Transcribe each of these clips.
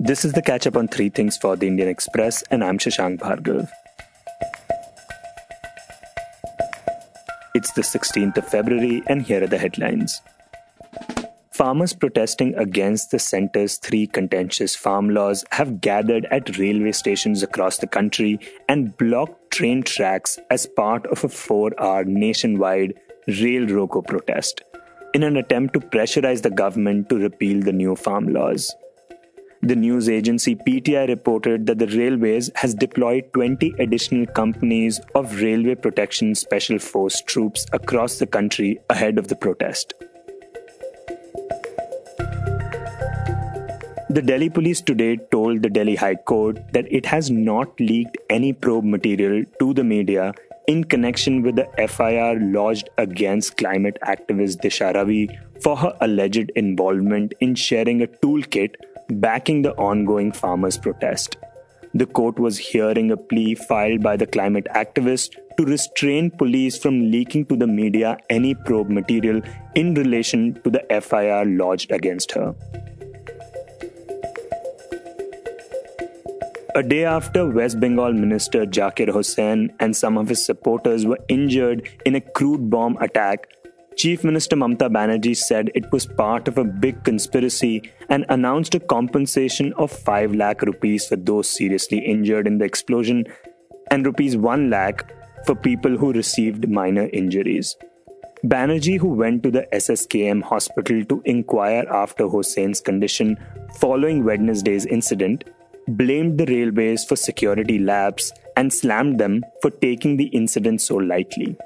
This is the catch up on three things for the Indian Express, and I'm Shashank Bhargav. It's the 16th of February, and here are the headlines. Farmers protesting against the centre's three contentious farm laws have gathered at railway stations across the country and blocked train tracks as part of a four hour nationwide rail roko protest in an attempt to pressurize the government to repeal the new farm laws. The news agency PTI reported that the railways has deployed 20 additional companies of Railway Protection Special Force troops across the country ahead of the protest. The Delhi police today told the Delhi High Court that it has not leaked any probe material to the media in connection with the FIR lodged against climate activist Disha Ravi for her alleged involvement in sharing a toolkit backing the ongoing farmers' protest. The court was hearing a plea filed by the climate activist to restrain police from leaking to the media any probe material in relation to the FIR lodged against her. A day after West Bengal Minister Zakir Hossain and some of his supporters were injured in a crude bomb attack, Chief Minister Mamta Banerjee said it was part of a big conspiracy and announced a compensation of 5 lakh rupees for those seriously injured in the explosion and rupees 1 lakh for people who received minor injuries. Banerjee, who went to the SSKM hospital to inquire after Hossain's condition following Wednesday's incident, blamed the railways for security lapse and slammed them for taking the incident so lightly.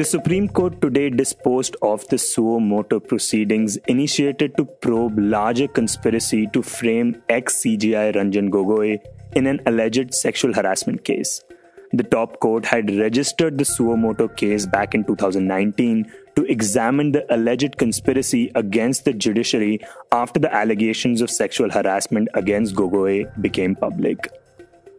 The Supreme Court today disposed of the suo motu proceedings initiated to probe larger conspiracy to frame ex CJI Ranjan Gogoi in an alleged sexual harassment case. The top court had registered the suo motu case back in 2019 to examine the alleged conspiracy against the judiciary after the allegations of sexual harassment against Gogoi became public.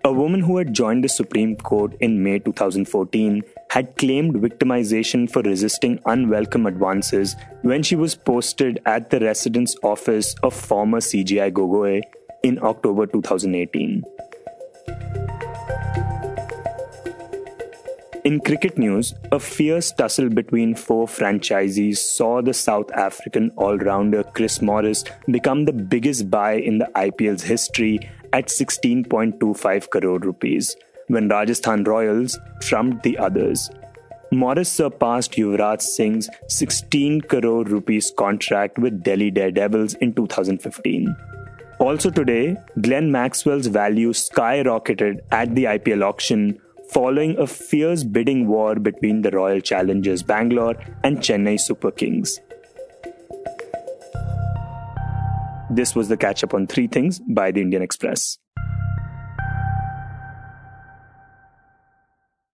A woman who had joined the Supreme Court in May 2014 had claimed victimization for resisting unwelcome advances when she was posted at the residence office of former CJI Gogoi in October 2018. In cricket news, a fierce tussle between four franchisees saw the South African all rounder Chris Morris become the biggest buy in the IPL's history at 16.25 crore rupees, when Rajasthan Royals trumped the others. Morris surpassed Yuvraj Singh's 16 crore rupees contract with Delhi Daredevils in 2015. Also today, Glenn Maxwell's value skyrocketed at the IPL auction following a fierce bidding war between the Royal Challengers Bangalore and Chennai Super Kings. This was the catch up on three things by the Indian Express.